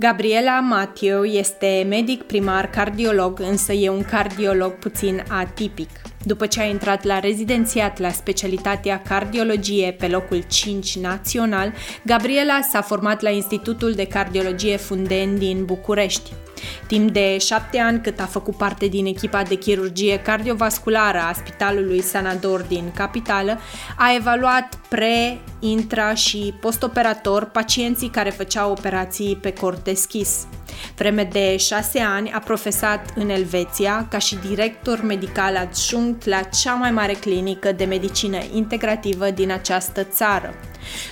Gabriela Matiu este medic primar cardiolog, însă e un cardiolog puțin atipic. După ce a intrat la rezidențiat la specialitatea cardiologie pe locul 5 național, Gabriela s-a format la Institutul de Cardiologie Funden din București. Timp de șapte ani cât a făcut parte din echipa de chirurgie cardiovasculară a Spitalului Sanador din capitală, a evaluat pre, intra și postoperator pacienții care făceau operații pe cor deschis. Vreme de șase ani a profesat în Elveția ca și director medical adjunct la cea mai mare clinică de medicină integrativă din această țară.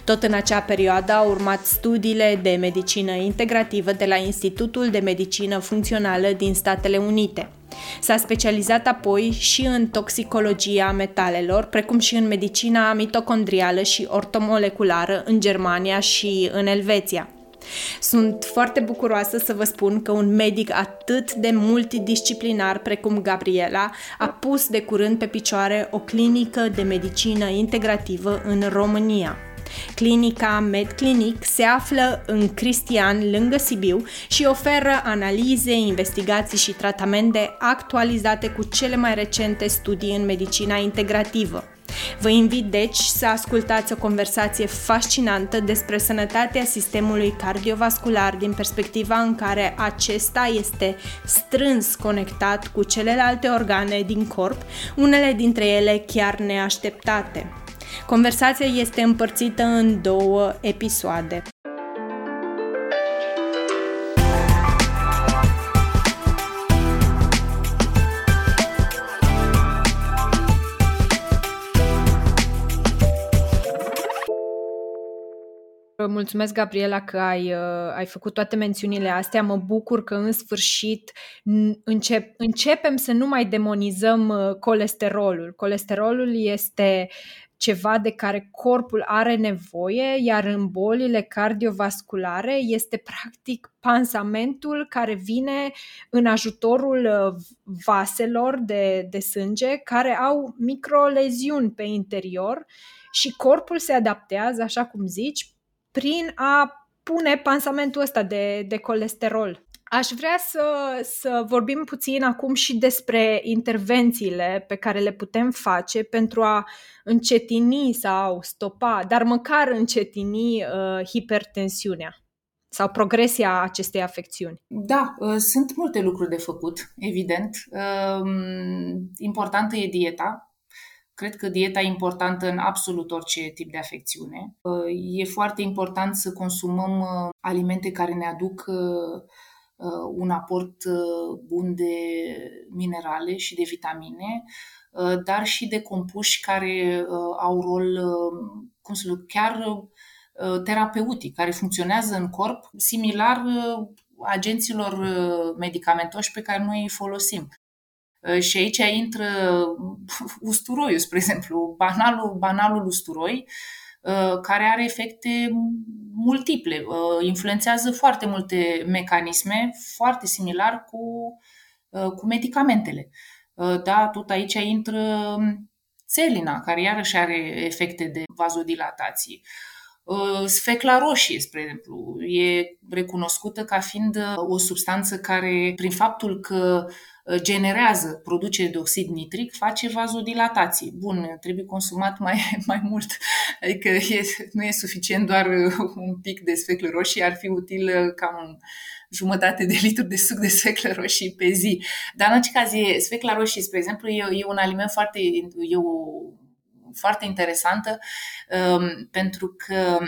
Tot în acea perioadă au urmat studiile de medicină integrativă de la Institutul de Medicină Funcțională din Statele Unite. S-a specializat apoi și în toxicologia metalelor, precum și în medicina mitocondrială și ortomoleculară în Germania și în Elveția. Sunt foarte bucuroasă să vă spun că un medic atât de multidisciplinar precum Gabriela a pus de curând pe picioare o clinică de medicină integrativă în România. Clinica MedClinic se află în Cristian, lângă Sibiu, și oferă analize, investigații și tratamente actualizate cu cele mai recente studii în medicina integrativă. Vă invit deci să ascultați o conversație fascinantă despre sănătatea sistemului cardiovascular din perspectiva în care acesta este strâns conectat cu celelalte organe din corp, unele dintre ele chiar neașteptate. Conversația este împărțită în două episoade. Mulțumesc, Gabriela, că ai, uh, ai făcut toate mențiunile astea. Mă bucur că în sfârșit încep, începem să nu mai demonizăm uh, colesterolul. Colesterolul este ceva de care corpul are nevoie, iar în bolile cardiovasculare este practic pansamentul care vine în ajutorul uh, vaselor de, de sânge care au microleziuni pe interior și corpul se adaptează, așa cum zici, prin a pune pansamentul ăsta de, de colesterol. Aș vrea să, să vorbim puțin acum și despre intervențiile pe care le putem face pentru a încetini sau stopa, dar măcar încetini uh, hipertensiunea sau progresia acestei afecțiuni? Da, uh, sunt multe lucruri de făcut, evident. Uh, importantă e dieta, Cred că dieta e importantă în absolut orice tip de afecțiune. E foarte important să consumăm uh, alimente care ne aduc uh, uh, un aport bun de minerale și de vitamine, dar și de compuși care au rol, cum să zic, chiar terapeutic, care funcționează în corp, similar agenților medicamentoși pe care noi îi folosim. Uh, și aici intră usturoiul, spre exemplu, banalul, banalul usturoi, uh, care are efecte multiple, uh, influențează foarte multe mecanisme, foarte similar cu, cu medicamentele. Da, tot aici intră țelina, care iarăși are efecte de vazodilatație. Sfecla roșie, spre exemplu, e recunoscută ca fiind o substanță care, prin faptul că Uh, generează, produce de oxid nitric, face vazodilatație. Bun, trebuie consumat mai, mai mult, adică e, nu e suficient doar uh, un pic de sfeclă roșie, ar fi util uh, ca un jumătate de litru de suc de sfeclă roșie pe zi. Dar în orice caz, e, sfecla roșie, spre exemplu, e, e un aliment foarte, e o, foarte interesantă um, pentru că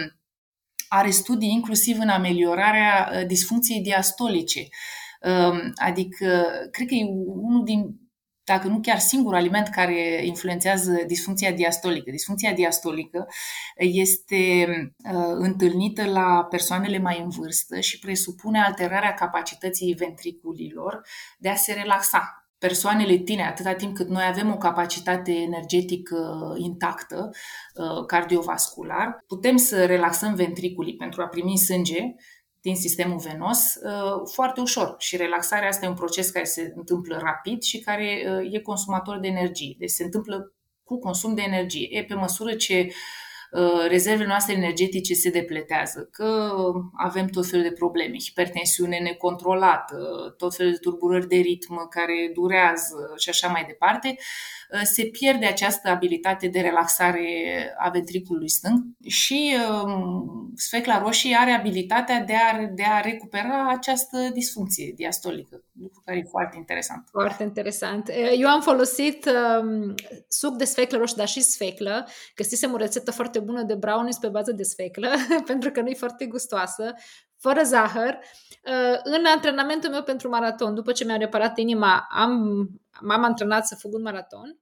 are studii inclusiv în ameliorarea disfuncției diastolice. Uh, Adică, cred că e unul din, dacă nu chiar singur aliment care influențează disfuncția diastolică. Disfuncția diastolică este uh, întâlnită la persoanele mai în vârstă și presupune alterarea capacității ventriculilor de a se relaxa persoanele tine, atâta timp cât noi avem o capacitate energetică intactă, uh, cardiovascular, putem să relaxăm ventriculii pentru a primi sânge din sistemul venos uh, foarte ușor și relaxarea asta e un proces care se întâmplă rapid și care uh, e consumator de energie. Deci se întâmplă cu consum de energie. E pe măsură ce uh, rezervele noastre energetice se depletează, că avem tot felul de probleme, hipertensiune necontrolată, tot felul de turburări de ritm care durează și așa mai departe, uh, se pierde această abilitate de relaxare a ventriculului stâng și um, sfecla roșie are abilitatea de a, de a recupera această disfuncție diastolică, lucru care e foarte interesant. Foarte interesant. Eu am folosit um, suc de sfeclă roșie, dar și sfeclă. Găsisem o rețetă foarte bună de brownies pe bază de sfeclă, pentru că nu e foarte gustoasă, fără zahăr. Uh, în antrenamentul meu pentru maraton, după ce mi-am reparat inima, am, m-am antrenat să fug un maraton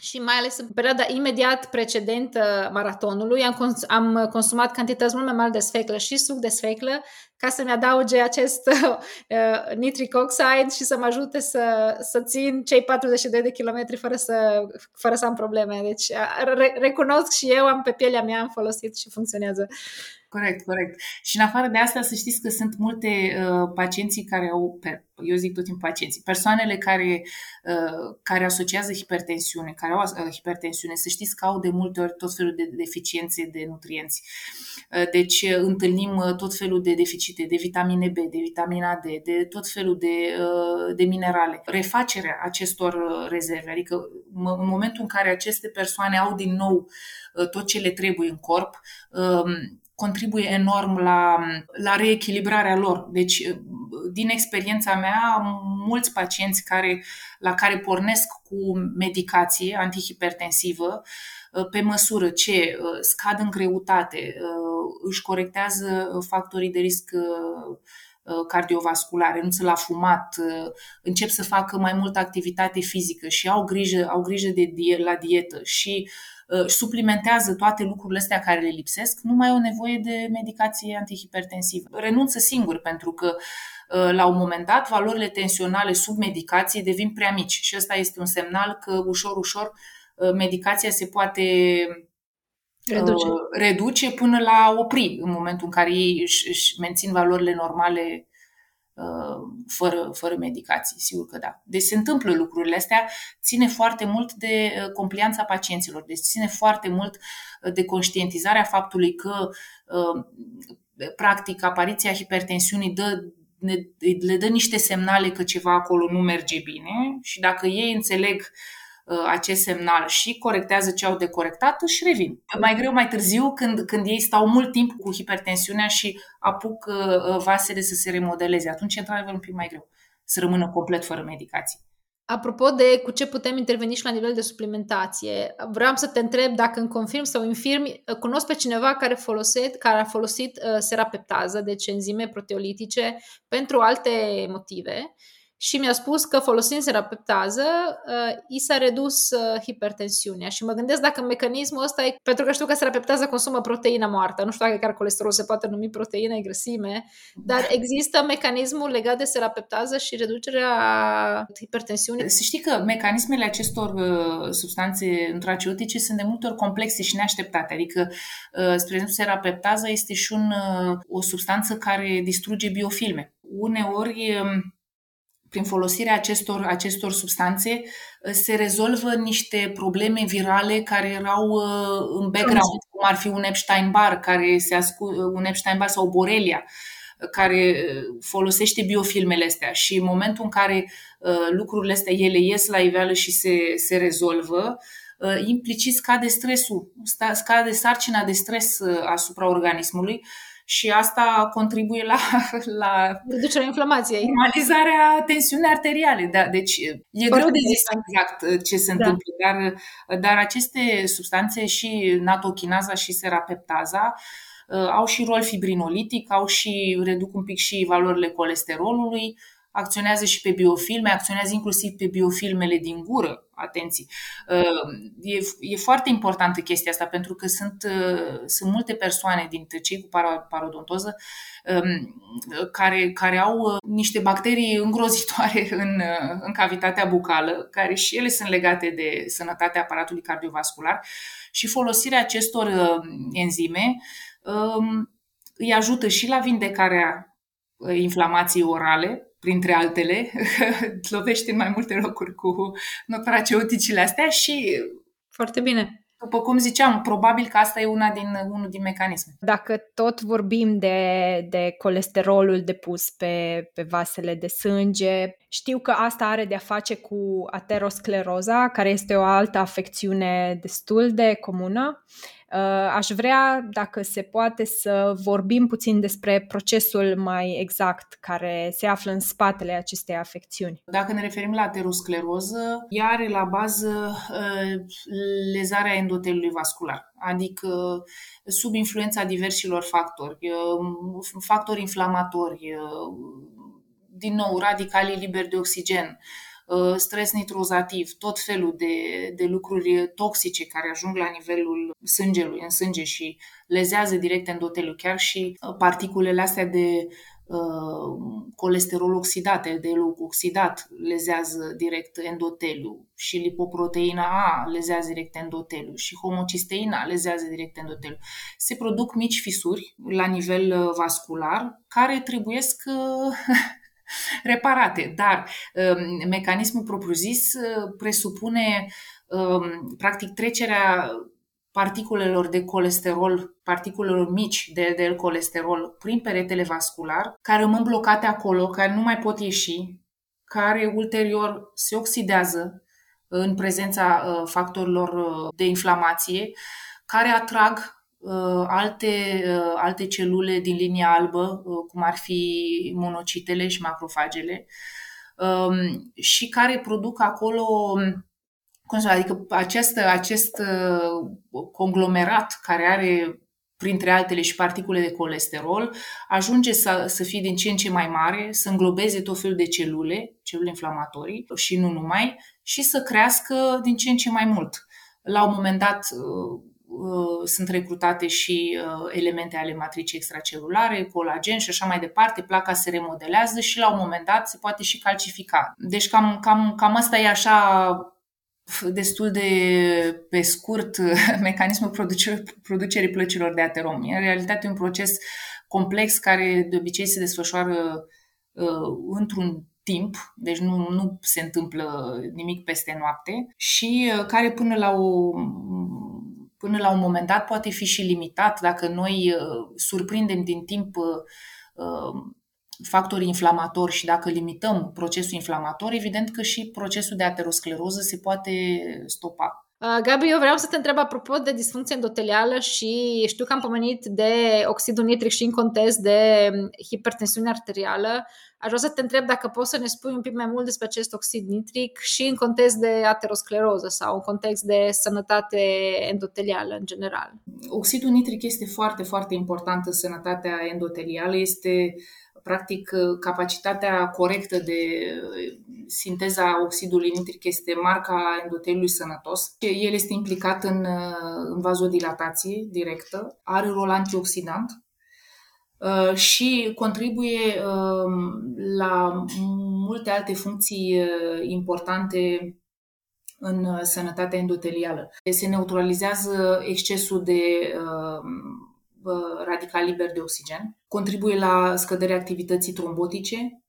și mai ales în perioada imediat precedentă maratonului am, cons- am consumat cantități mult mai mari de sfeclă și suc de sfeclă ca să-mi adauge acest uh, nitric oxide și să mă ajute să, să țin cei 42 de kilometri fără să, fără să am probleme. Deci re- recunosc și eu, am pe pielea mea, am folosit și funcționează. Corect, corect. Și în afară de asta, să știți că sunt multe uh, pacienții care au, eu zic tot timpul pacienții, persoanele care, uh, care asociază hipertensiune, care au uh, hipertensiune, să știți că au de multe ori tot felul de deficiențe de nutrienți. Uh, deci uh, întâlnim uh, tot felul de deficite de vitamine B, de vitamina D, de tot felul de, uh, de minerale. Refacerea acestor uh, rezerve, adică în momentul în care aceste persoane au din nou uh, tot ce le trebuie în corp, um, contribuie enorm la, la reechilibrarea lor. Deci, din experiența mea, mulți pacienți care, la care pornesc cu medicație antihipertensivă, pe măsură ce uh, scad în greutate, uh, își corectează factorii de risc uh, cardiovasculare, renunță la fumat, încep să facă mai multă activitate fizică și au grijă, au grijă de die- la dietă și uh, Uh, suplimentează toate lucrurile astea care le lipsesc, nu mai au nevoie de medicație antihipertensivă. Renunță singur pentru că uh, la un moment dat valorile tensionale sub medicație devin prea mici și ăsta este un semnal că ușor, ușor uh, medicația se poate reduce, reduce până la opri în momentul în care ei își, își mențin valorile normale Uh, fără, fără medicații, sigur că da. Deci se întâmplă lucrurile astea, ține foarte mult de uh, complianța pacienților, deci ține foarte mult uh, de conștientizarea faptului că practic apariția hipertensiunii dă, ne, le dă niște semnale că ceva acolo nu merge bine și dacă ei înțeleg uh, Uh, acest semnal și corectează ce au de corectat, își revin. Mai greu mai târziu, când, când ei stau mult timp cu hipertensiunea și apuc uh, uh, vasele să se remodeleze. Atunci, într-adevăr, un pic mai greu să rămână complet fără medicații. Apropo de cu ce putem interveni și la nivel de suplimentație, vreau să te întreb dacă în confirm sau infirmi cunosc pe cineva care, folosit, care a folosit uh, serapeptază, deci enzime proteolitice, pentru alte motive și mi-a spus că folosind serapeptază, uh, i s-a redus uh, hipertensiunea. Și mă gândesc dacă mecanismul ăsta e, pentru că știu că serapeptază consumă proteină moartă, nu știu dacă chiar colesterol se poate numi proteină, e grăsime, dar există mecanismul legat de serapeptază și reducerea hipertensiunii? Să știi că mecanismele acestor uh, substanțe intraceutice sunt de multe ori complexe și neașteptate. Adică, uh, spre exemplu, serapeptaza este și un, uh, o substanță care distruge biofilme. Uneori, um, prin folosirea acestor, acestor substanțe uh, se rezolvă niște probleme virale care erau uh, în background, cum ar fi un Epstein-Barr, care se ascu- uh, un Epstein-Barr sau Borelia, care folosește biofilmele astea. Și în momentul în care lucrurile astea ele ies la iveală și se, se rezolvă, implicit scade stresul, scade sarcina de stres asupra organismului și asta contribuie la, la reducerea inflamației. Normalizarea tensiunii arteriale. Da, deci e Foarte greu de zis exact uh, ce se da. întâmplă, dar, uh, dar aceste substanțe și natochinaza și serapeptaza uh, au și rol fibrinolitic, au și reduc un pic și valorile colesterolului, acționează și pe biofilme, acționează inclusiv pe biofilmele din gură. Atenție! Uh, e, e foarte importantă chestia asta pentru că sunt, uh, sunt multe persoane dintre cei cu parodontoză um, care, care au uh, niște bacterii îngrozitoare în, în cavitatea bucală, care și ele sunt legate de sănătatea aparatului cardiovascular și folosirea acestor enzime um, îi ajută și la vindecarea inflamației orale, printre altele, lovește în mai multe locuri cu farmaceuticile astea și... Foarte bine. După cum ziceam, probabil că asta e una din, unul din mecanisme. Dacă tot vorbim de, de colesterolul depus pe, pe vasele de sânge, știu că asta are de-a face cu ateroscleroza, care este o altă afecțiune destul de comună. Uh, aș vrea, dacă se poate, să vorbim puțin despre procesul mai exact care se află în spatele acestei afecțiuni. Dacă ne referim la ateroscleroză, ea are la bază uh, lezarea endoteliului vascular, adică sub influența diversilor factori, uh, factori inflamatori, din nou, radicalii liberi de oxigen, Uh, stres nitrozativ, tot felul de, de lucruri toxice care ajung la nivelul sângelui, în sânge și lezează direct endoteliul, chiar și uh, particulele astea de uh, colesterol oxidat, de oxidat, lezează direct endoteliul și lipoproteina A lezează direct endoteliul și homocisteina lezează direct endoteliul. Se produc mici fisuri la nivel uh, vascular care trebuiesc reparate, dar um, mecanismul propriu-zis uh, presupune um, practic trecerea particulelor de colesterol, particulelor mici de de colesterol prin peretele vascular, care rămân blocate acolo, care nu mai pot ieși, care ulterior se oxidează în prezența uh, factorilor uh, de inflamație, care atrag Uh, alte, uh, alte celule din linia albă, uh, cum ar fi monocitele și macrofagele, um, și care produc acolo cum să adică acest, acest conglomerat care are printre altele și particule de colesterol, ajunge să, să fie din ce în ce mai mare, să înglobeze tot felul de celule, celule inflamatorii și nu numai, și să crească din ce în ce mai mult. La un moment dat, Uh, sunt recrutate și uh, elemente ale matricii extracelulare, colagen și așa mai departe, placa se remodelează și la un moment dat se poate și calcifica. Deci cam, cam, cam asta e așa destul de pe scurt mecanismul producerii plăcilor de aterom. E în realitate un proces complex care de obicei se desfășoară uh, într-un timp, deci nu, nu se întâmplă nimic peste noapte și uh, care până la o până la un moment dat poate fi și limitat dacă noi uh, surprindem din timp uh, uh, factorii inflamatori și dacă limităm procesul inflamator, evident că și procesul de ateroscleroză se poate stopa. Gabi, eu vreau să te întreb apropo de disfuncție endotelială și știu că am pomenit de oxidul nitric și în context de um, hipertensiune arterială. Aș vrea să te întreb dacă poți să ne spui un pic mai mult despre acest oxid nitric și în context de ateroscleroză sau în context de sănătate endotelială în general. Oxidul nitric este foarte, foarte important în sănătatea endotelială. Este practic capacitatea corectă de sinteza oxidului nitric este marca endoteliului sănătos. El este implicat în, în vazodilatație directă, are rol antioxidant Uh, și contribuie um, la multe alte funcții uh, importante în uh, sănătatea endotelială. Se neutralizează excesul de um, radical liber de oxigen, contribuie la scăderea activității trombotice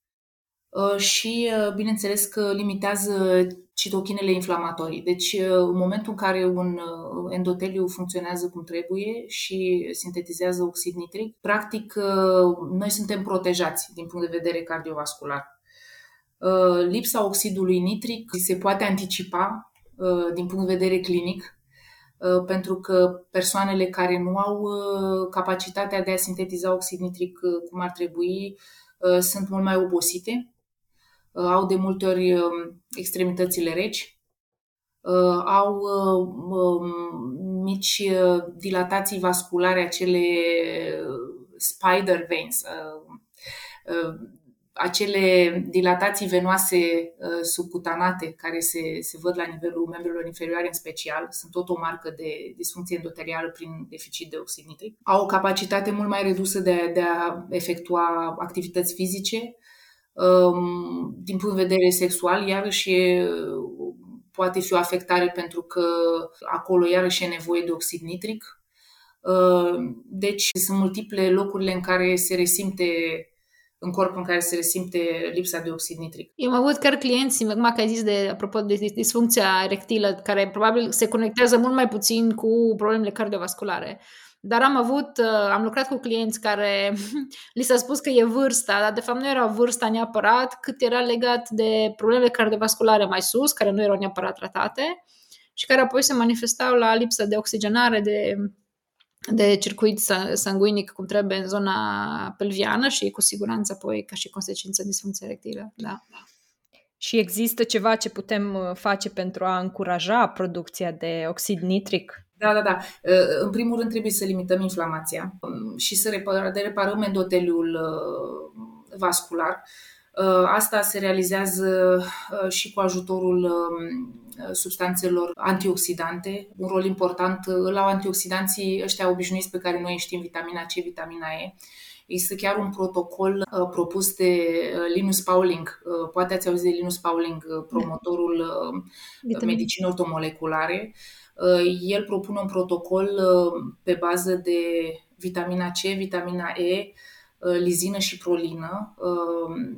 și, bineînțeles, că limitează citochinele inflamatorii. Deci, uh, în momentul în care un uh, endoteliu funcționează cum trebuie și sintetizează oxid nitric, practic uh, noi suntem protejați din punct de vedere cardiovascular. Lipsa oxidului nitric se poate anticipa din punct de vedere clinic, pentru că persoanele care nu au capacitatea de a sintetiza oxid nitric cum ar trebui sunt mult mai obosite. Uh, au de multe ori um, extremitățile reci, uh, au um, mici uh, dilatații vasculare, acele spider veins, acele dilatații venoase subcutanate care se, se văd la nivelul membrelor inferioare în special, sunt tot o marcă de disfuncție endotelială prin deficit de oxid nitric. Au o capacitate mult mai redusă de, de a efectua activități fizice, Um, din punct de vedere sexual, iarăși e, poate fi o afectare pentru că acolo iarăși e nevoie de oxid nitric. Uh, deci sunt multiple locurile în care se resimte în corp în care se resimte lipsa de oxid nitric. Eu am avut chiar clienți, acum că ai zis de, apropo de disfuncția erectilă, care probabil se conectează mult mai puțin cu problemele cardiovasculare. Dar am avut, uh, am lucrat cu clienți care li s-a spus că e vârsta, dar de fapt nu era vârsta neapărat, cât era legat de problemele cardiovasculare mai sus, care nu erau neapărat tratate și care apoi se manifestau la lipsă de oxigenare, de de circuit sanguinic cum trebuie în zona pelviană și cu siguranță apoi ca și consecință disfuncție erectilă. Da. Și există ceva ce putem uh, face pentru a încuraja producția de oxid nitric? Da, da, da. Uh, în primul rând trebuie să limităm inflamația um, și să reparăm, de reparăm endoteliul uh, vascular. Asta se realizează și cu ajutorul um, substanțelor antioxidante. Un rol important îl au antioxidanții ăștia obișnuiți pe care noi știm, vitamina C, vitamina E. Este chiar un protocol uh, propus de uh, Linus Pauling. Uh, poate ați auzit de Linus Pauling, uh, promotorul uh, medicinei ortomoleculare. Uh, el propune un protocol uh, pe bază de vitamina C, vitamina E, uh, lizină și prolină. Uh,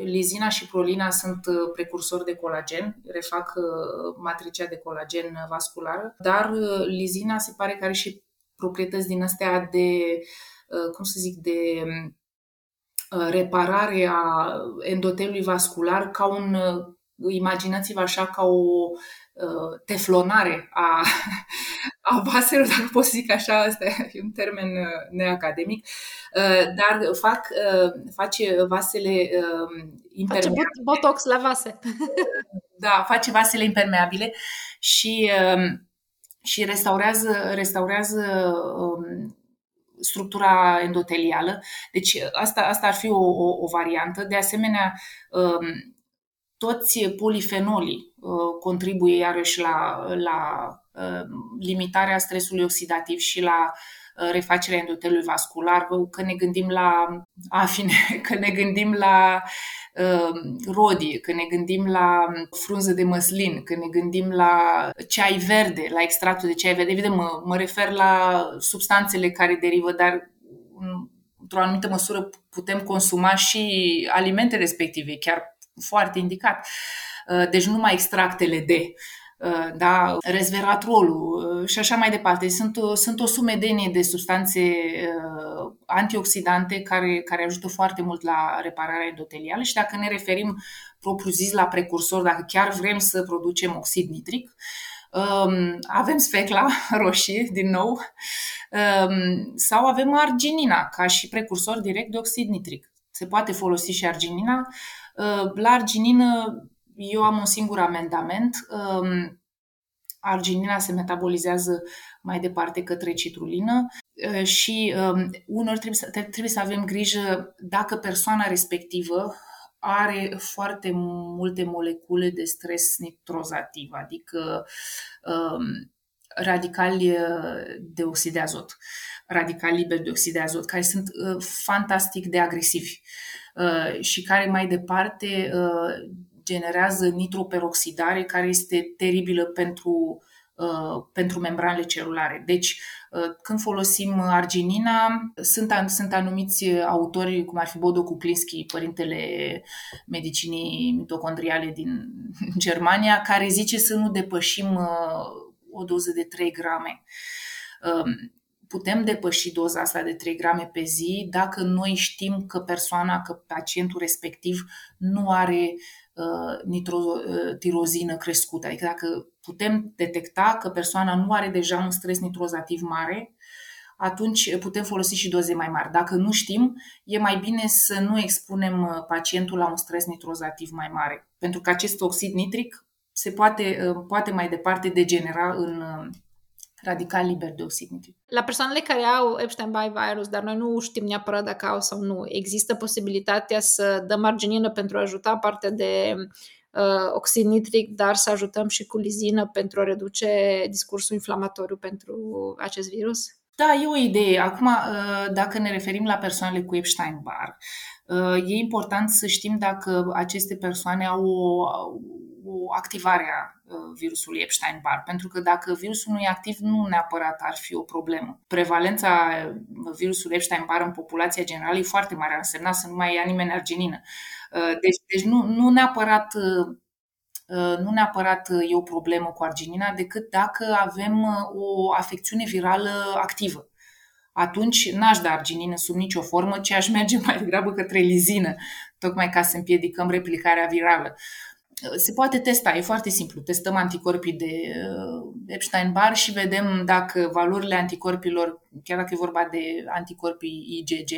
lizina și prolina sunt uh, precursori de colagen, refac uh, matricea de colagen vasculară, dar uh, lizina se pare că are și proprietăți din astea de, cum să zic, de reparare a endoteliului vascular ca un, imaginați-vă așa, ca o teflonare a, a vaselor, dacă pot să zic așa, asta e un termen neacademic, Uh, dar fac, uh, face vasele um, impermeabile. Face botox la vase. da, face vasele impermeabile și, um, și restaurează, restaurează um, structura endotelială. Deci asta, asta ar fi o, o, o variantă. De asemenea, toți polifenolii uh, contribuie iarăși la, la limitarea stresului oxidativ și la Uh, refacerea endoteliului vascular, că ne gândim la afine, că ne gândim la uh, rodie, că ne gândim la frunză de măslin, că ne gândim la ceai verde, la extractul de ceai verde. Evident, mă, mă refer la substanțele care derivă, dar într-o anumită măsură putem consuma și alimente respective, chiar foarte indicat. Uh, deci numai extractele de Uh, da, resveratrolul uh, și așa mai departe. Sunt, sunt o sumedenie de substanțe uh, antioxidante care, care ajută foarte mult la repararea endotelială și dacă ne referim propriu-zis la precursor, dacă chiar vrem să producem oxid nitric, um, avem sfecla roșie, din nou, um, sau avem arginina ca și precursor direct de oxid nitric. Se poate folosi și arginina. La arginină eu am un singur amendament. Um, arginina se metabolizează mai departe către citrulină uh, și um, unor trebuie să, trebuie să avem grijă dacă persoana respectivă are foarte multe molecule de stres nitrozativ, adică um, radicali uh, de oxid de azot, radicali liberi de oxid de azot, care sunt uh, fantastic de agresivi și care mai departe generează nitroperoxidare care este teribilă pentru, uh, pentru membranele celulare. Deci, uh, când folosim arginina, sunt, sunt anumiți autori, cum ar fi Bodo Kuklinski, părintele medicinii mitocondriale din Germania, care zice să nu depășim uh, o doză de 3 grame um, putem depăși doza asta de 3 grame pe zi dacă noi știm că persoana, că pacientul respectiv nu are uh, nitrotirozină crescută. Adică dacă putem detecta că persoana nu are deja un stres nitrozativ mare, atunci putem folosi și doze mai mari. Dacă nu știm, e mai bine să nu expunem uh, pacientul la un stres nitrozativ mai mare, pentru că acest oxid nitric se poate, uh, poate mai departe degenera în uh, radical liber de oxid nitric. La persoanele care au Epstein-Barr virus, dar noi nu știm neapărat dacă au sau nu, există posibilitatea să dăm arginină pentru a ajuta partea de uh, oxid nitric, dar să ajutăm și cu lizină pentru a reduce discursul inflamatoriu pentru acest virus? Da, e o idee. Acum, uh, dacă ne referim la persoanele cu Epstein-Barr, uh, e important să știm dacă aceste persoane au o o activare a virusului Epstein-Barr, pentru că dacă virusul nu e activ, nu neapărat ar fi o problemă. Prevalența virusului Epstein-Barr în populația generală e foarte mare, ar însemna să nu mai ia nimeni arginină. Deci, deci nu, nu neapărat nu neapărat e o problemă cu arginina, decât dacă avem o afecțiune virală activă atunci n-aș da arginină sub nicio formă, ci aș merge mai degrabă către lizină, tocmai ca să împiedicăm replicarea virală. Se poate testa, e foarte simplu. Testăm anticorpii de uh, Epstein-Barr și vedem dacă valorile anticorpilor, chiar dacă e vorba de anticorpii IgG,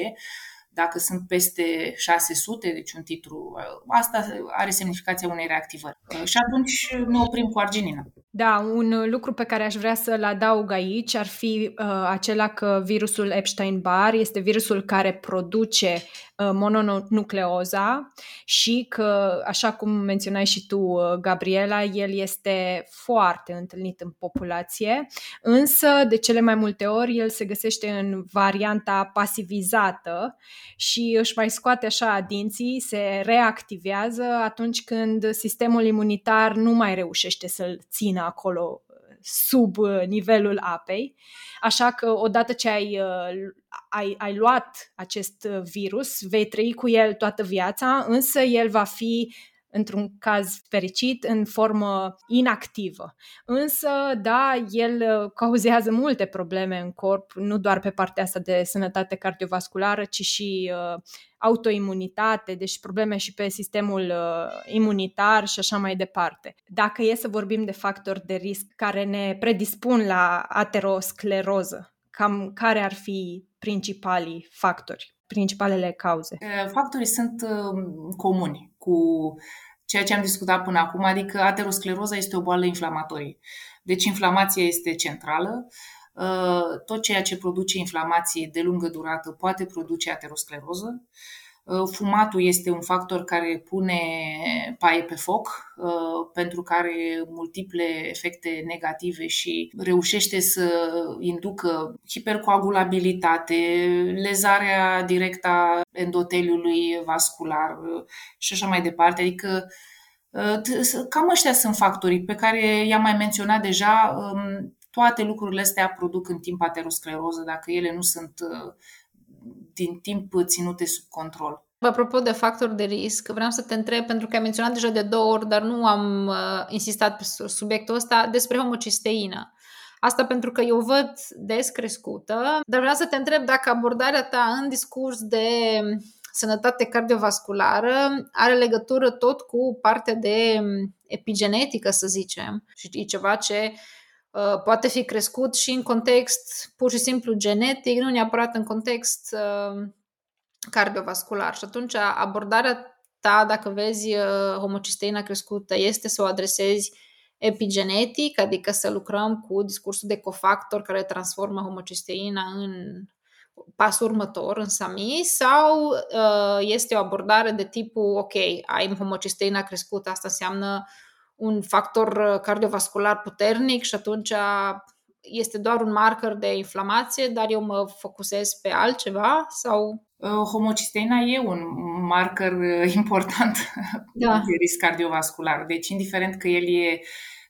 dacă sunt peste 600, deci un titlu, uh, asta are semnificația unei reactivări. Uh, și atunci ne oprim cu arginina. Da, un lucru pe care aș vrea să-l adaug aici ar fi uh, acela că virusul Epstein-Barr este virusul care produce uh, mononucleoza și că, așa cum menționai și tu, uh, Gabriela, el este foarte întâlnit în populație, însă de cele mai multe ori el se găsește în varianta pasivizată și își mai scoate așa dinții, se reactivează atunci când sistemul imunitar nu mai reușește să-l țină acolo sub uh, nivelul apei. Așa că odată ce ai, uh, ai, ai luat acest uh, virus, vei trăi cu el toată viața, însă el va fi într-un caz fericit, în formă inactivă. Însă, da, el cauzează multe probleme în corp, nu doar pe partea asta de sănătate cardiovasculară, ci și uh, autoimunitate, deci probleme și pe sistemul uh, imunitar și așa mai departe. Dacă e să vorbim de factori de risc care ne predispun la ateroscleroză, cam care ar fi principalii factori, principalele cauze? Factorii sunt um, comuni cu ceea ce am discutat până acum, adică ateroscleroza este o boală inflamatorie. Deci inflamația este centrală. Uh, tot ceea ce produce inflamație de lungă durată poate produce ateroscleroză. Uh, fumatul este un factor care pune paie pe foc, uh, pentru care multiple efecte negative și reușește să inducă hipercoagulabilitate, lezarea directă a endoteliului vascular și așa mai departe. Adică cam ăștia sunt factorii pe care i-am mai menționat deja. Um, toate lucrurile astea produc în timp ateroscleroză dacă ele nu sunt din timp ținute sub control. Apropo de factori de risc, vreau să te întreb, pentru că ai menționat deja de două ori, dar nu am uh, insistat pe subiectul ăsta, despre homocisteină. Asta pentru că eu văd des crescută, dar vreau să te întreb dacă abordarea ta în discurs de sănătate cardiovasculară are legătură tot cu partea de epigenetică, să zicem, și e ceva ce uh, poate fi crescut și în context pur și simplu genetic, nu neapărat în context uh, cardiovascular. Și atunci abordarea ta, dacă vezi uh, homocisteina crescută, este să o adresezi epigenetic, adică să lucrăm cu discursul de cofactor care transformă homocisteina în pasul următor, în SAMI, sau uh, este o abordare de tipul, ok, ai homocisteina crescută, asta înseamnă un factor cardiovascular puternic și atunci este doar un marker de inflamație, dar eu mă focusez pe altceva sau Uh, homocisteina e un marker uh, important da. de risc cardiovascular. Deci, indiferent că el e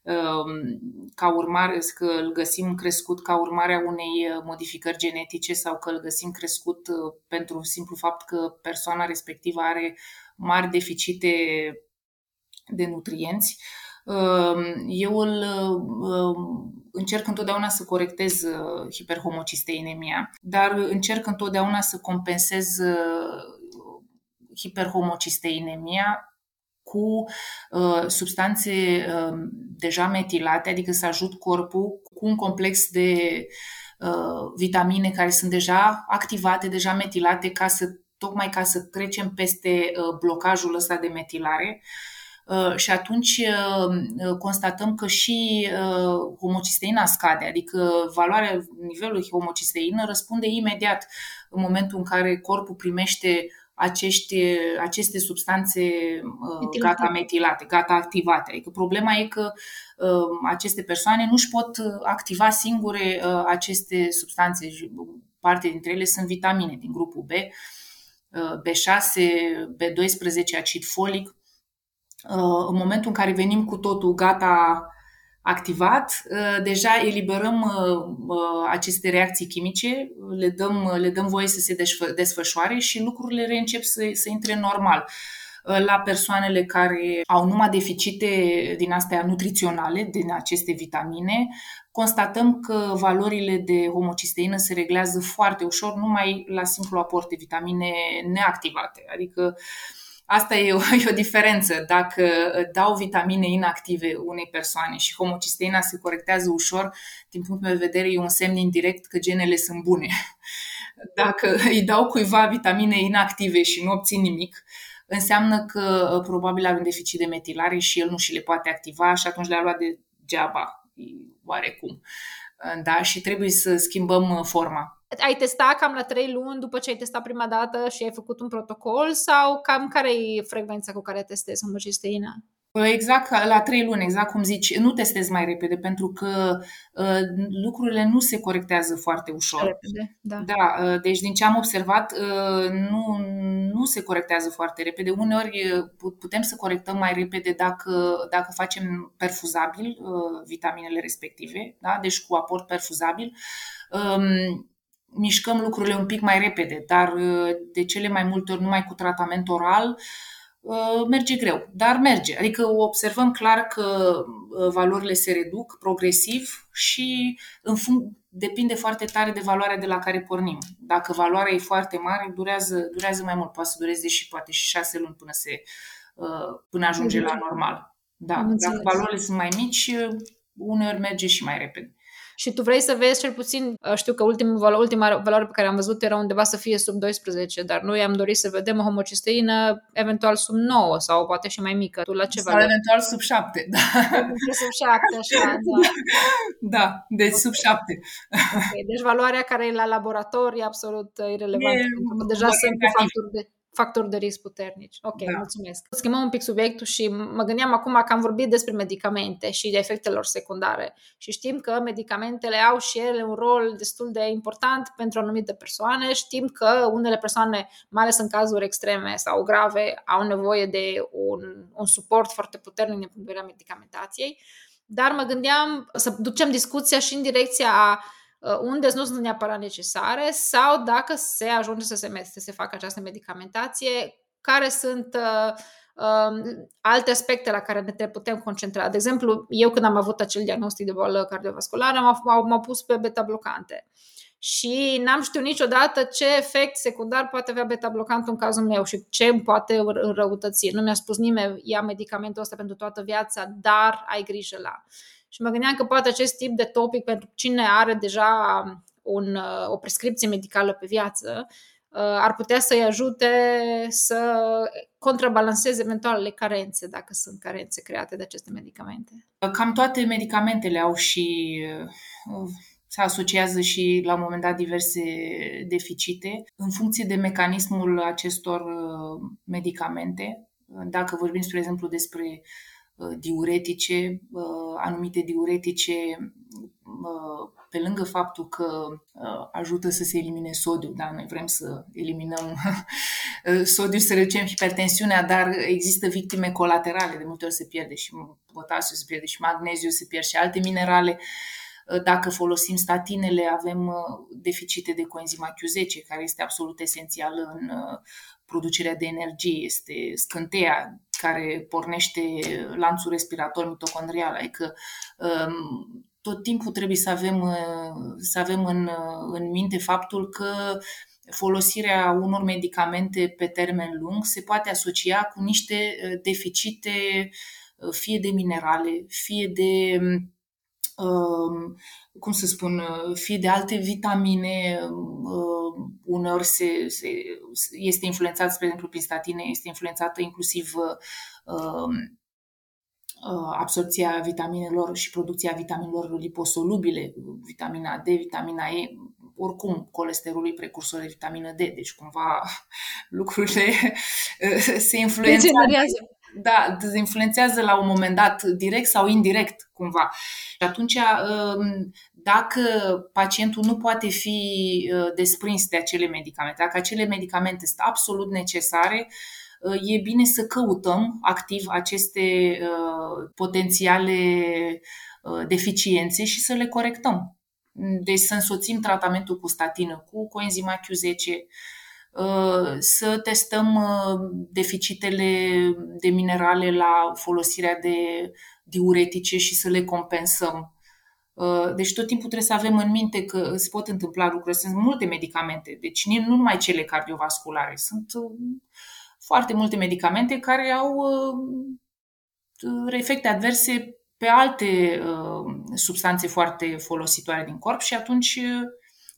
um, ca urmare, că îl găsim crescut ca urmare a unei uh, modificări genetice sau că îl găsim crescut pentru simplu fapt că persoana respectivă are mari deficite de nutrienți, Ehm, eu îl ehm, încerc întotdeauna să corectez uh, hiperhomocisteinemia, dar încerc întotdeauna să compensez uh, hiperhomocisteinemia cu uh, substanțe uh, deja metilate, adică să ajut corpul cu un complex de uh, vitamine care sunt deja activate, deja metilate, ca să, tocmai ca să trecem peste uh, blocajul ăsta de metilare. Uh, și atunci uh, uh, constatăm că și homocisteina scade, adică valoarea nivelului homocisteină răspunde imediat în momentul în care corpul primește acești, aceste substanțe metilate. gata metilate, gata activate. Adică problema e că aceste persoane nu își pot activa singure aceste substanțe. Parte dintre ele sunt vitamine din grupul B, B6, B12, acid folic în momentul în care venim cu totul gata activat, deja eliberăm aceste reacții chimice, le dăm, le dăm voie să se desfășoare și lucrurile reîncep să, să intre normal la persoanele care au numai deficite din astea nutriționale, din aceste vitamine, constatăm că valorile de homocisteină se reglează foarte ușor numai la simplu aport de vitamine neactivate. Adică Asta e o, e o diferență. Dacă dau vitamine inactive unei persoane și homocisteina se corectează ușor, din punctul meu de vedere e un semn indirect că genele sunt bune. Dacă îi dau cuiva vitamine inactive și nu obțin nimic, înseamnă că uh, probabil are un deficit de metilare și el nu și le poate activa și atunci le-a luat degeaba, oarecum. Uh, da? Și trebuie să schimbăm uh, forma. Ai testat cam la trei luni după ce ai testat prima dată și ai făcut un protocol sau cam care e frecvența cu care testezi homocisteina? Exact, la trei luni, exact cum zici, nu testez mai repede pentru că uh, lucrurile nu se corectează foarte ușor. Repede, da. da uh, deci din ce am observat, uh, nu, nu se corectează foarte repede. Uneori putem să corectăm mai repede dacă, dacă facem perfuzabil uh, vitaminele respective, da? deci cu aport perfuzabil. Um, mișcăm lucrurile un pic mai repede, dar uh, de cele mai multe ori numai cu tratament oral uh, Uh, merge greu, dar merge. Adică observăm clar că uh, valorile se reduc progresiv și în fun- depinde foarte tare de valoarea de la care pornim. Dacă valoarea e foarte mare, durează, durează mai mult, poate să dureze și poate și șase luni până, se, uh, până ajunge la normal. Da. Dacă valorile sunt mai mici, uneori merge și mai repede și tu vrei să vezi cel puțin, uh, știu că ultima, ultima valoare pe care am văzut era undeva să fie sub 12, dar noi am dorit să vedem o homocisteină eventual sub 9 sau poate și mai mică. Tu la ce sau valoare? eventual sub 7, da. Sub 7, așa, da. Da, deci sub 7. Okay, deci valoarea care e la laborator e absolut irrelevantă, e, pentru că deja sunt factori de factori de risc puternici. Ok, da. mulțumesc. Schimbăm un pic subiectul și mă gândeam acum că am vorbit despre medicamente și de efectelor secundare și știm că medicamentele au și ele un rol destul de important pentru anumite persoane. Știm că unele persoane, mai ales în cazuri extreme sau grave, au nevoie de un, un suport foarte puternic din punct de vedere medicamentației. Dar mă gândeam să ducem discuția și în direcția a Uh, unde nu sunt neapărat necesare sau dacă se ajunge să se, să se facă această medicamentație, care sunt uh, uh, alte aspecte la care ne putem concentra. De exemplu, eu când am avut acel diagnostic de boală cardiovasculară, m-au, m-au pus pe beta-blocante. Și n-am știut niciodată ce efect secundar poate avea beta-blocantul în cazul meu și ce îmi poate înrăutăți. Nu mi-a spus nimeni, ia medicamentul ăsta pentru toată viața, dar ai grijă la. Și mă gândeam că poate acest tip de topic pentru cine are deja un, uh, o prescripție medicală pe viață uh, ar putea să-i ajute să contrabalanceze eventualele carențe, dacă sunt carențe create de aceste medicamente. Cam toate medicamentele au și uh, se asociază și la un moment dat diverse deficite în funcție de mecanismul acestor medicamente. Dacă vorbim, spre exemplu, despre Uh, diuretice, uh, anumite diuretice, uh, pe lângă faptul că ajută să se elimine sodiu, da, noi vrem să eliminăm sodiu, să reducem hipertensiunea, dar există victime colaterale, de multe ori se pierde și potasiu, se pierde și magneziu, se pierd și alte minerale. Dacă folosim statinele, avem deficite de coenzima Q10, care este absolut esențială în producerea de energie, este scânteia care pornește lanțul respirator mitocondrial, adică um, tot timpul trebuie să avem, uh, să avem în, uh, în minte faptul că folosirea unor medicamente pe termen lung se poate asocia cu niște uh, deficite fie de minerale, fie de um, cum să spun, fie de alte vitamine, uneori se, se, este influențat, spre exemplu, prin statine, este influențată inclusiv um, absorpția vitaminelor și producția vitaminelor liposolubile, vitamina D, vitamina E, oricum colesterolul e precursor de vitamină D, deci cumva lucrurile se influențează da, influențează la un moment dat direct sau indirect cumva. Și atunci, um, dacă pacientul nu poate fi uh, desprins de acele medicamente, dacă acele medicamente sunt absolut necesare, e bine să căutăm activ aceste potențiale deficiențe și să le corectăm. Deci să însoțim tratamentul cu statină, cu coenzima Q10, să testăm deficitele de minerale la folosirea de diuretice și să le compensăm. Deci tot timpul trebuie să avem în minte că se pot întâmpla lucruri. Sunt multe medicamente, deci nu numai cele cardiovasculare. Sunt foarte multe medicamente care au efecte adverse pe alte substanțe foarte folositoare din corp și atunci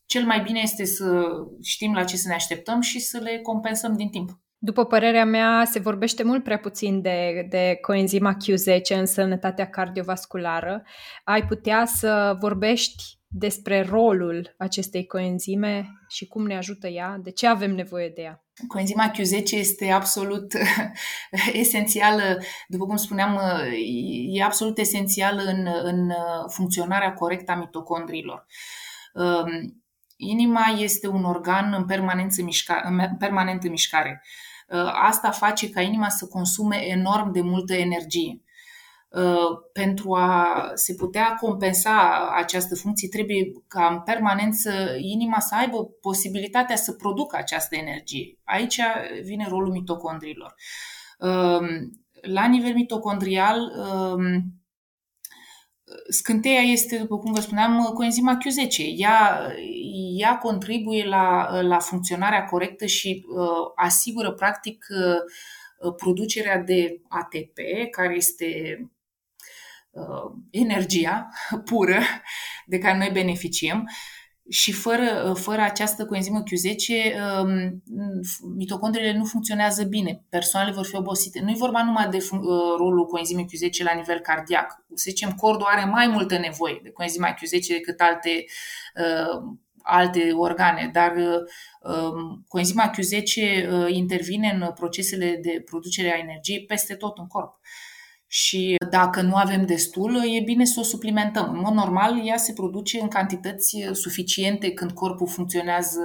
cel mai bine este să știm la ce să ne așteptăm și să le compensăm din timp. După părerea mea, se vorbește mult prea puțin de, de coenzima Q10 în sănătatea cardiovasculară. Ai putea să vorbești despre rolul acestei coenzime și cum ne ajută ea? De ce avem nevoie de ea? Coenzima Q10 este absolut esențială, după cum spuneam, e absolut esențială în, în funcționarea corectă a mitocondriilor. Um, inima este un organ în, permanență mișca, în permanentă mișcare. Uh, asta face ca inima să consume enorm de multă energie. Uh, pentru a se putea compensa această funcție, trebuie ca în permanență inima să aibă posibilitatea să producă această energie. Aici vine rolul mitocondriilor. Uh, la nivel mitocondrial, scânteia este, după cum vă spuneam, coenzima Q10. Ea, ea contribuie la, la funcționarea corectă și uh, asigură, practic, uh, producerea de ATP, care este uh, energia pură de care noi beneficiem și fără, fără această coenzimă Q10, um, mitocondriile nu funcționează bine. Persoanele vor fi obosite. Nu e vorba numai de uh, rolul coenzimei Q10 la nivel cardiac. Să zicem, cordul are mai multă nevoie de coenzima Q10 decât alte, uh, alte organe, dar uh, um, coenzima Q10 intervine în procesele de producere a energiei peste tot în corp și dacă nu avem destul, e bine să o suplimentăm. În mod normal, ea se produce în cantități suficiente când corpul funcționează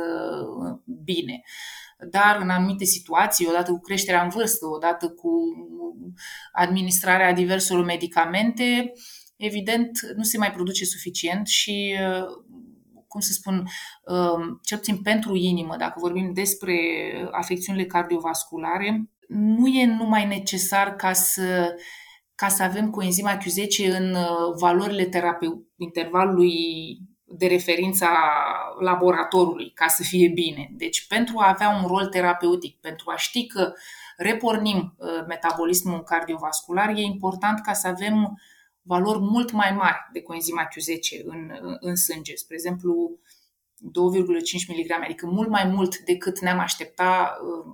bine. Dar în anumite situații, odată cu creșterea în vârstă, odată cu administrarea diverselor medicamente, evident, nu se mai produce suficient și cum să spun, cel puțin pentru inimă, dacă vorbim despre afecțiunile cardiovasculare, nu e numai necesar ca să ca să avem coenzima Q10 în uh, valorile terapeu- intervalului de referință a laboratorului, ca să fie bine. Deci, pentru a avea un rol terapeutic, pentru a ști că repornim uh, metabolismul cardiovascular, e important ca să avem valori mult mai mari de coenzima Q10 în, în sânge. Spre exemplu, 2,5 mg, adică mult mai mult decât ne-am aștepta uh,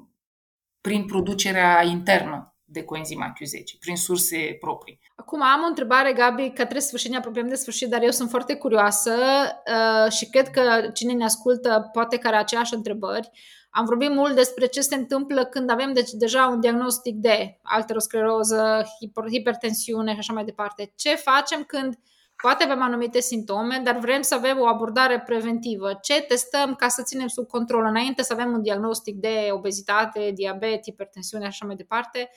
prin producerea internă de coenzima Q10 prin surse proprii. Acum am o întrebare, Gabi, către sfârșit, ne apropiem de sfârșit, dar eu sunt foarte curioasă uh, și cred că cine ne ascultă poate că are aceeași întrebări. Am vorbit mult despre ce se întâmplă când avem deci, deja un diagnostic de alteroscleroză, hiper- hipertensiune și așa mai departe. Ce facem când poate avem anumite simptome, dar vrem să avem o abordare preventivă? Ce testăm ca să ținem sub control înainte să avem un diagnostic de obezitate, diabet, hipertensiune și așa mai departe?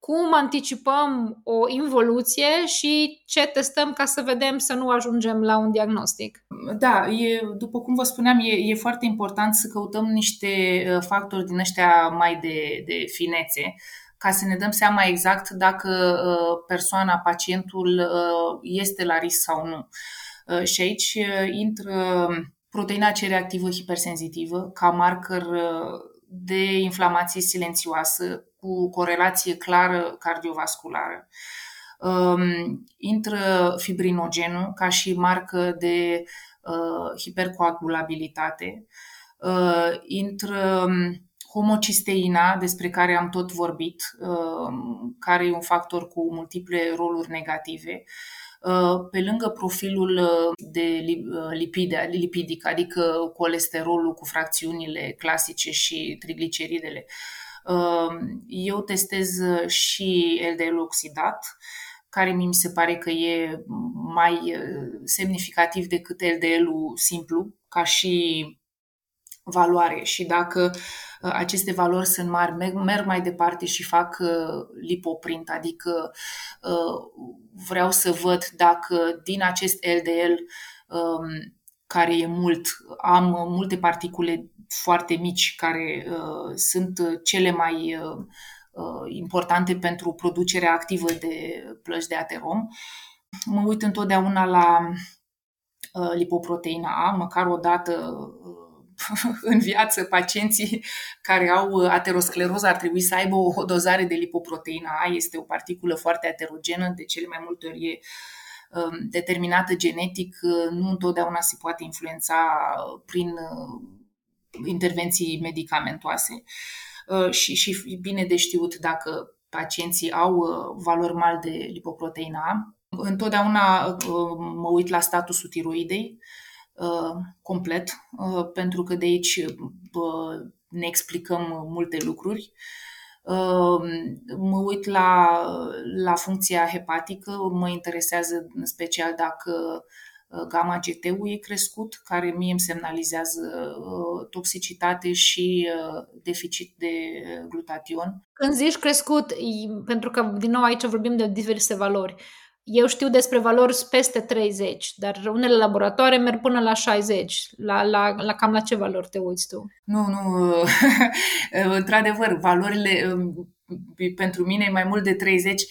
Cum anticipăm o involuție și ce testăm ca să vedem să nu ajungem la un diagnostic. Da, e, după cum vă spuneam, e, e foarte important să căutăm niște uh, factori din ăștia mai de, de finețe ca să ne dăm seama exact dacă uh, persoana, pacientul uh, este la risc sau nu. Și aici intră proteina C reactivă hipersenzitivă ca marker de inflamație silențioasă cu corelație clară cardiovasculară. Um, intră fibrinogenul ca și marcă de uh, hipercoagulabilitate. Uh, intră um, homocisteina, despre care am tot vorbit, uh, care e un factor cu multiple roluri negative. Uh, pe lângă profilul uh, de lipide, lipidic, adică colesterolul cu fracțiunile clasice și trigliceridele, eu testez și LDL oxidat, care mi se pare că e mai semnificativ decât LDL-ul simplu, ca și valoare. Și dacă aceste valori sunt mari, merg mai departe și fac lipoprint, adică vreau să văd dacă din acest LDL um, care e mult, am multe particule foarte mici care sunt cele mai importante pentru producerea activă de plăci de aterom. Mă uit întotdeauna la lipoproteina A, măcar o dată în viață pacienții care au ateroscleroză ar trebui să aibă o dozare de lipoproteina A. Este o particulă foarte aterogenă, de cele mai multe ori e um, determinată genetic, nu întotdeauna se poate influența prin uh, intervenții medicamentoase. Uh, și, și bine de știut dacă pacienții au uh, valori mari de lipoproteina A. Întotdeauna mă uit la statusul tiroidei, Uh, complet, uh, pentru că de aici uh, ne explicăm multe lucruri. Mă uit la, la funcția hepatică, mă interesează în special dacă gamma GT-ul e crescut, care mie îmi semnalizează toxicitate și deficit de glutation. Când zici crescut, pentru că din nou aici vorbim de diverse valori, eu știu despre valori peste 30, dar unele laboratoare merg până la 60. La, la, la cam la ce valori te uiți tu? Nu, nu. Într-adevăr, valorile um, pentru mine e mai mult de 30, uh,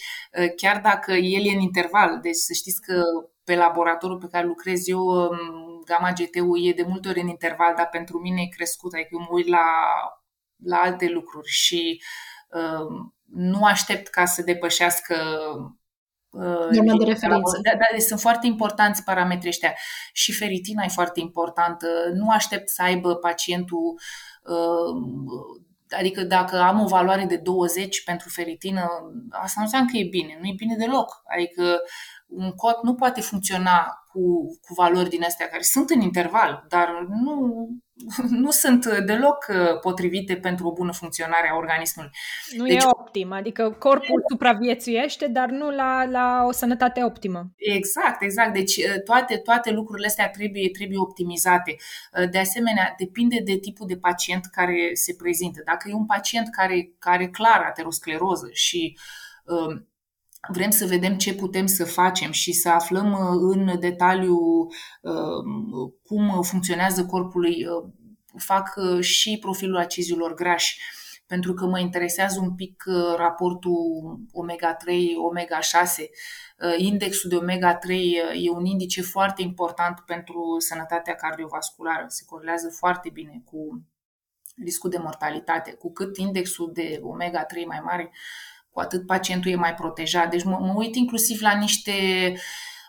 chiar dacă el e în interval. Deci să știți că pe laboratorul pe care lucrez eu, um, gamma GT-ul e de multe ori în interval, dar pentru mine e crescut. Adică eu mă uit la, la alte lucruri și uh, nu aștept ca să depășească Norma de referință. Da, da, deci sunt foarte importanți parametrii ăștia. Și feritina e foarte importantă. Nu aștept să aibă pacientul uh, Adică dacă am o valoare de 20 pentru feritină, asta nu înseamnă că e bine. Nu e bine deloc. Adică un cot nu poate funcționa cu, cu valori din astea care sunt în interval, dar nu, nu sunt deloc uh, potrivite pentru o bună funcționare a organismului. Nu deci, e optim, adică corpul supraviețuiește, dar nu la, la o sănătate optimă. Exact, exact. Deci uh, toate, toate lucrurile astea trebuie, trebuie optimizate. Uh, de asemenea, depinde de tipul de pacient care se prezintă. Dacă e un pacient care, care clar ateroscleroză și vrem să vedem ce putem să facem și să aflăm uh, în detaliu uh, cum funcționează corpului, uh, fac și profilul acizilor grași pentru că mă interesează un pic raportul omega-3, omega-6. Indexul de omega-3 e un indice foarte important pentru sănătatea cardiovasculară. Se corelează foarte bine cu riscul de mortalitate. Cu cât indexul de omega-3 mai mare, cu atât pacientul e mai protejat. Deci mă, mă uit inclusiv la niște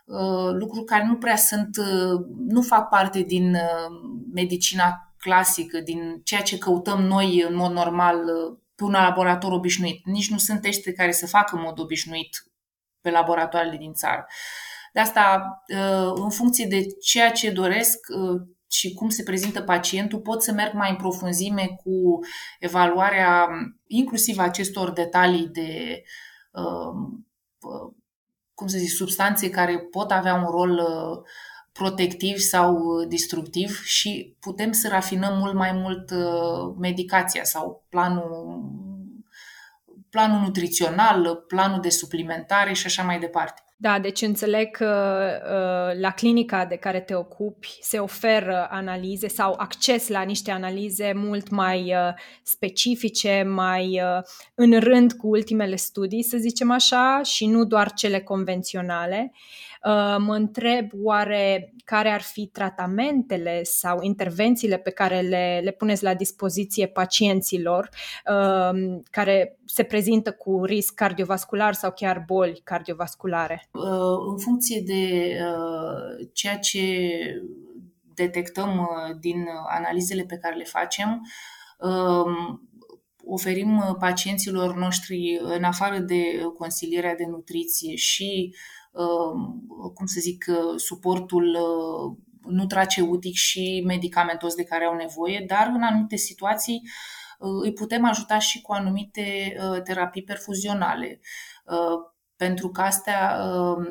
uh, lucruri care nu prea sunt, uh, nu fac parte din uh, medicina clasică, din ceea ce căutăm noi în mod normal uh, pe un laborator obișnuit. Nici nu sunt tește care să facă în mod obișnuit pe laboratoarele din țară. De asta, uh, în funcție de ceea ce doresc, uh, și cum se prezintă pacientul, pot să merg mai în profunzime cu evaluarea inclusiv acestor detalii de um, uh, cum să zic, substanțe care pot avea un rol uh, protectiv sau destructiv și putem să rafinăm mult mai mult uh, medicația sau planul, planul nutrițional, planul de suplimentare și așa mai departe. Da, deci înțeleg că uh, la clinica de care te ocupi se oferă analize sau acces la niște analize mult mai uh, specifice, mai uh, în rând cu ultimele studii, să zicem așa, și nu doar cele convenționale. Uh, mă întreb oare care ar fi tratamentele sau intervențiile pe care le, le puneți la dispoziție pacienților uh, care se prezintă cu risc cardiovascular sau chiar boli cardiovasculare? Uh, în funcție de ceea ce detectăm din analizele pe care le facem, oferim pacienților noștri, în afară de consilierea de nutriție și Um, cum să zic, uh, suportul uh, nutraceutic și medicamentos de care au nevoie, dar în anumite situații uh, îi putem ajuta și cu anumite terapii perfuzionale. Pentru că astea um,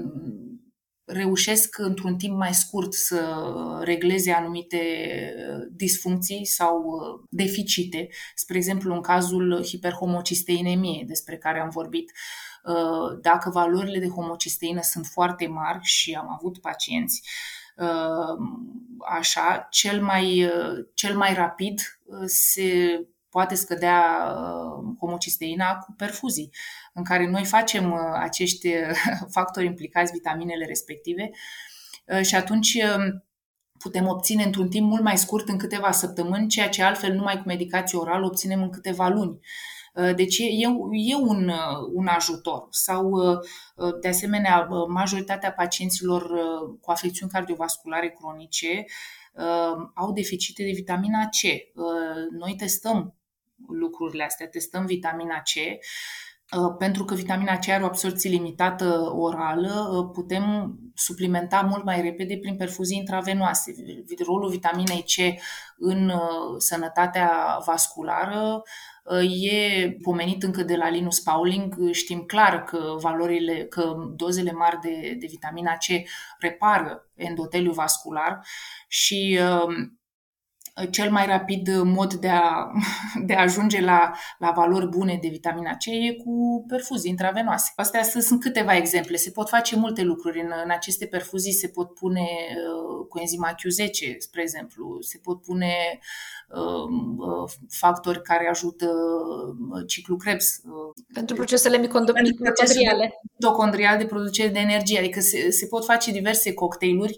reușesc într-un timp mai scurt să regleze anumite disfuncții sau deficite. Spre exemplu, în cazul hiperhomocisteinemiei despre care am vorbit, dacă valorile de homocisteină sunt foarte mari și am avut pacienți așa, cel mai, cel mai rapid se poate scădea homocisteina cu perfuzii, în care noi facem acești factori implicați, vitaminele respective, și atunci putem obține într-un timp mult mai scurt, în câteva săptămâni, ceea ce altfel numai cu medicație orală obținem în câteva luni. Deci e, e un, un ajutor. Sau, de asemenea, majoritatea pacienților cu afecțiuni cardiovasculare cronice au deficite de vitamina C. Noi testăm lucrurile astea, testăm vitamina C pentru că vitamina C are o absorție limitată orală, putem suplimenta mult mai repede prin perfuzii intravenoase. Rolul vitaminei C în sănătatea vasculară e pomenit încă de la Linus Pauling. Știm clar că valorile, că dozele mari de, de vitamina C repară endoteliul vascular și cel mai rapid mod de a, de a ajunge la, la valori bune de vitamina C e cu perfuzii intravenoase. Astea sunt câteva exemple. Se pot face multe lucruri. În, în aceste perfuzii se pot pune uh, cu enzima Q10, spre exemplu. Se pot pune uh, uh, factori care ajută uh, ciclul Krebs. Uh, pentru procesele mitocondriale. Mitocondrial de producere de energie. Adică se, se pot face diverse cocktailuri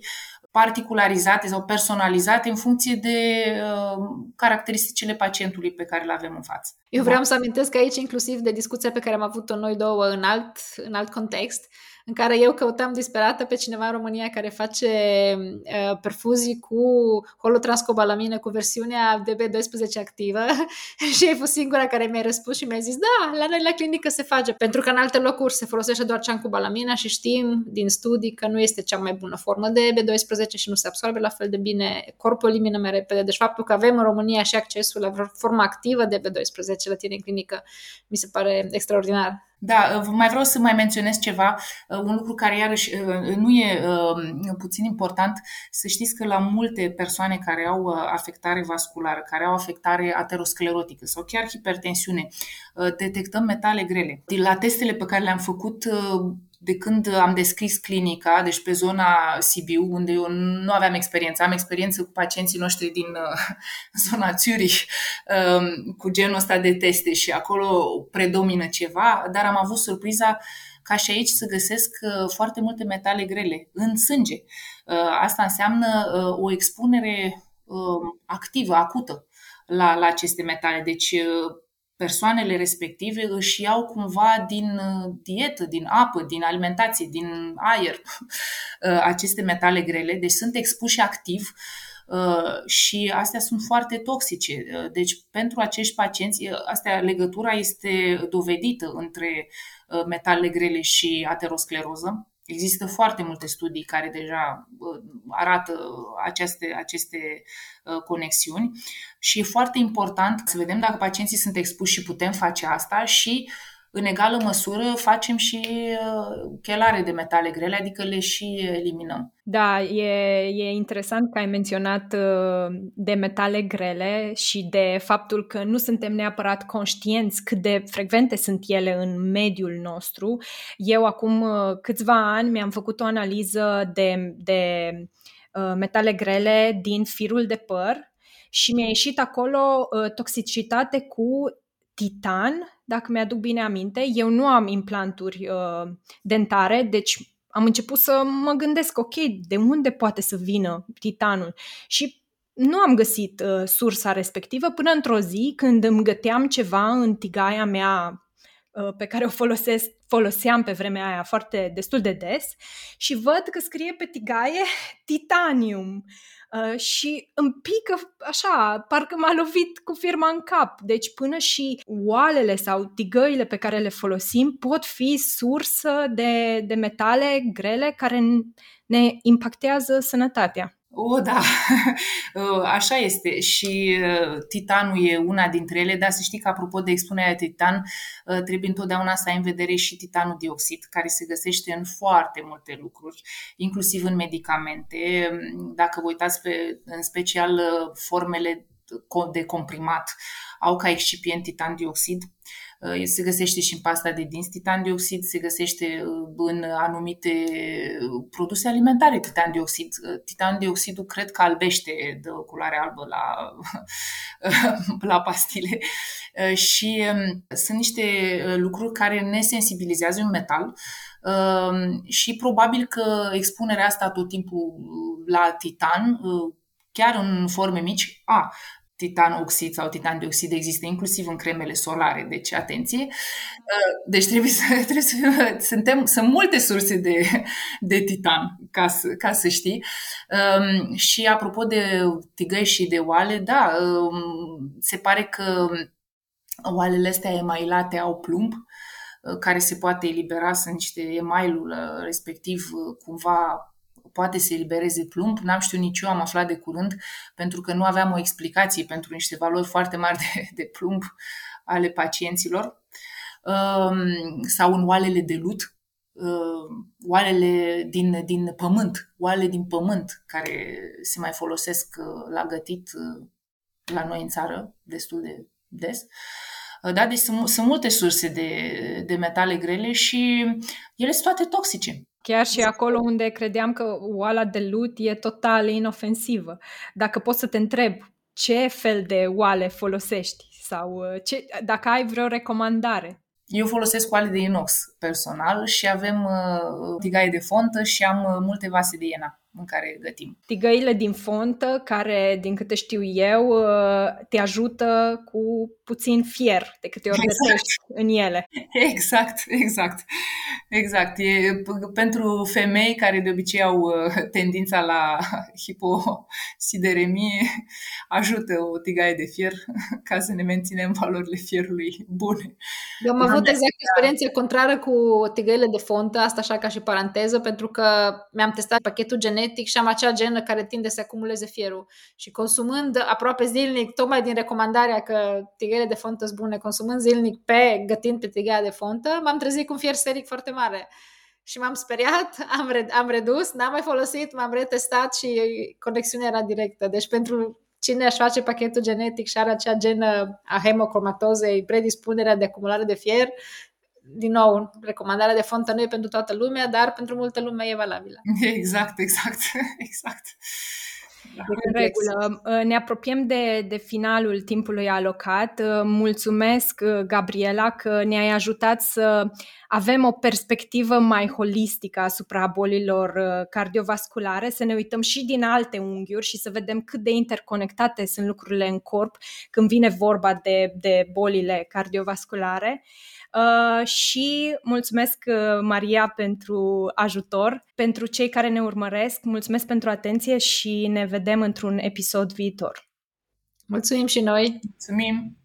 particularizate sau personalizate în funcție de uh, caracteristicile pacientului pe care îl avem în față. Eu vreau să amintesc aici inclusiv de discuția pe care am avut-o noi două în alt, în alt context, în care eu căutam disperată pe cineva în România care face uh, perfuzii cu holotranscobalamină cu versiunea DB12 activă și ai fost singura care mi-a răspuns și mi-a zis da, la noi la clinică se face, pentru că în alte locuri se folosește doar ciancobalamina și știm din studii că nu este cea mai bună formă de B12 și nu se absorbe la fel de bine, corpul elimină mai repede. Deci faptul că avem în România și accesul la formă activă de B12 la tine în clinică mi se pare extraordinar. Da, mai vreau să mai menționez ceva, uh, un lucru care iarăși uh, nu e uh, puțin important, să știți că la multe persoane care au afectare vasculară, care au afectare aterosclerotică sau chiar hipertensiune, detectăm metale grele. La testele pe care le-am făcut, de când am descris clinica, deci pe zona Sibiu, unde eu nu aveam experiență, am experiență cu pacienții noștri din uh, zona Zurich, um, cu genul ăsta de teste și acolo predomină ceva, dar am avut surpriza ca și aici să găsesc uh, foarte multe metale grele în sânge. Uh, asta înseamnă o expunere um, activă, acută la, la aceste metale. Deci persoanele respective își iau cumva din uh, dietă, din apă, din alimentație, din aer uh, aceste metale grele, deci sunt expuși activ uh, și astea sunt foarte toxice. Deci pentru acești pacienți, astea legătura este dovedită între metale grele și ateroscleroză. Există foarte multe studii care deja arată aceste, aceste conexiuni și e foarte important să vedem dacă pacienții sunt expuși și putem face asta și în egală măsură facem și uh, chelare de metale grele, adică le și eliminăm. Da, e, e interesant că ai menționat uh, de metale grele și de faptul că nu suntem neapărat conștienți cât de frecvente sunt ele în mediul nostru. Eu acum uh, câțiva ani mi-am făcut o analiză de, de metale grele din firul de păr și mi-a ieșit acolo toxicitate cu titan, dacă mi-aduc bine aminte. Eu nu am implanturi uh, dentare, deci am început să mă gândesc, ok, de unde poate să vină titanul? Și nu am găsit uh, sursa respectivă până într-o zi când îmi găteam ceva în tigaia mea uh, pe care o folosesc, foloseam pe vremea aia foarte destul de des și văd că scrie pe tigaie titanium. Uh, și îmi pică așa, parcă m-a lovit cu firma în cap. Deci până și oalele sau tigăile pe care le folosim pot fi sursă de, de metale grele care ne impactează sănătatea. O, da, așa este. Și uh, titanul e una dintre ele, dar să știi că, apropo de expunerea de titan, uh, trebuie întotdeauna să ai în vedere și titanul dioxid, care se găsește în foarte multe lucruri, inclusiv în medicamente. Dacă vă uitați pe, în special, uh, formele de comprimat au ca excipient titan dioxid, Uh, se găsește și în pasta de dinți titan dioxid, se găsește uh, în anumite uh, produse alimentare titan dioxid. Titan dioxidul cred că albește de culoare albă la, la pastile și um, sunt niște lucruri care ne sensibilizează un metal um, și probabil că expunerea asta tot timpul la titan chiar în forme mici, a, titan oxid sau titan dioxid există inclusiv în cremele solare, deci atenție. Uh, deci trebuie să, trebuie să suntem, sunt multe surse de, de titan, ca să, ca să știi. Um, și apropo de tigăi și de oale, da, um, se pare că oalele astea emailate au plumb, uh, care se poate elibera, sunt niște emailul uh, respectiv cumva poate să elibereze plumb. N-am știut nici eu, am aflat de curând, pentru că nu aveam o explicație pentru niște valori foarte mari de, de plumb ale pacienților. Um, sau în oalele de lut, um, oalele din, din pământ, oale din pământ care se mai folosesc uh, la gătit uh, la noi în țară destul de des. Uh, da, deci sunt, sunt multe surse de, de metale grele și ele sunt toate toxice. Chiar și acolo unde credeam că oala de lut e total inofensivă. Dacă poți să te întreb ce fel de oale folosești sau uh, ce, dacă ai vreo recomandare. Eu folosesc oale de inox personal și avem uh, tigaie de fontă și am uh, multe vase de iena în care gătim. Tigăile din fontă, care, din câte știu eu, uh, te ajută cu puțin fier de câte ori exact. în ele. Exact, exact. Exact. E pentru femei care de obicei au uh, tendința la hiposideremie, ajută o tigaie de fier ca să ne menținem valorile fierului bune. Eu am avut exact experiență contrară cu tigăile de fontă, asta așa ca și paranteză, pentru că mi-am testat pachetul genetic genetic și am acea genă care tinde să acumuleze fierul. Și consumând aproape zilnic, tocmai din recomandarea că tigăile de fontă sunt bune, consumând zilnic pe gătind pe tigăia de fontă, m-am trezit cu un fier seric foarte mare. Și m-am speriat, am, re- am redus, n-am mai folosit, m-am retestat și conexiunea era directă. Deci pentru cine aș face pachetul genetic și are acea genă a hemocromatozei, predispunerea de acumulare de fier, din nou, recomandarea de fontă nu e pentru toată lumea, dar pentru multă lume e valabilă. Exact, exact, exact. În regulă. Ne apropiem de, de finalul timpului alocat. Mulțumesc, Gabriela, că ne-ai ajutat să avem o perspectivă mai holistică asupra bolilor cardiovasculare, să ne uităm și din alte unghiuri și să vedem cât de interconectate sunt lucrurile în corp când vine vorba de, de bolile cardiovasculare. Uh, și mulțumesc, uh, Maria, pentru ajutor. Pentru cei care ne urmăresc, mulțumesc pentru atenție și ne vedem într-un episod viitor. Mulțumim și noi! Mulțumim!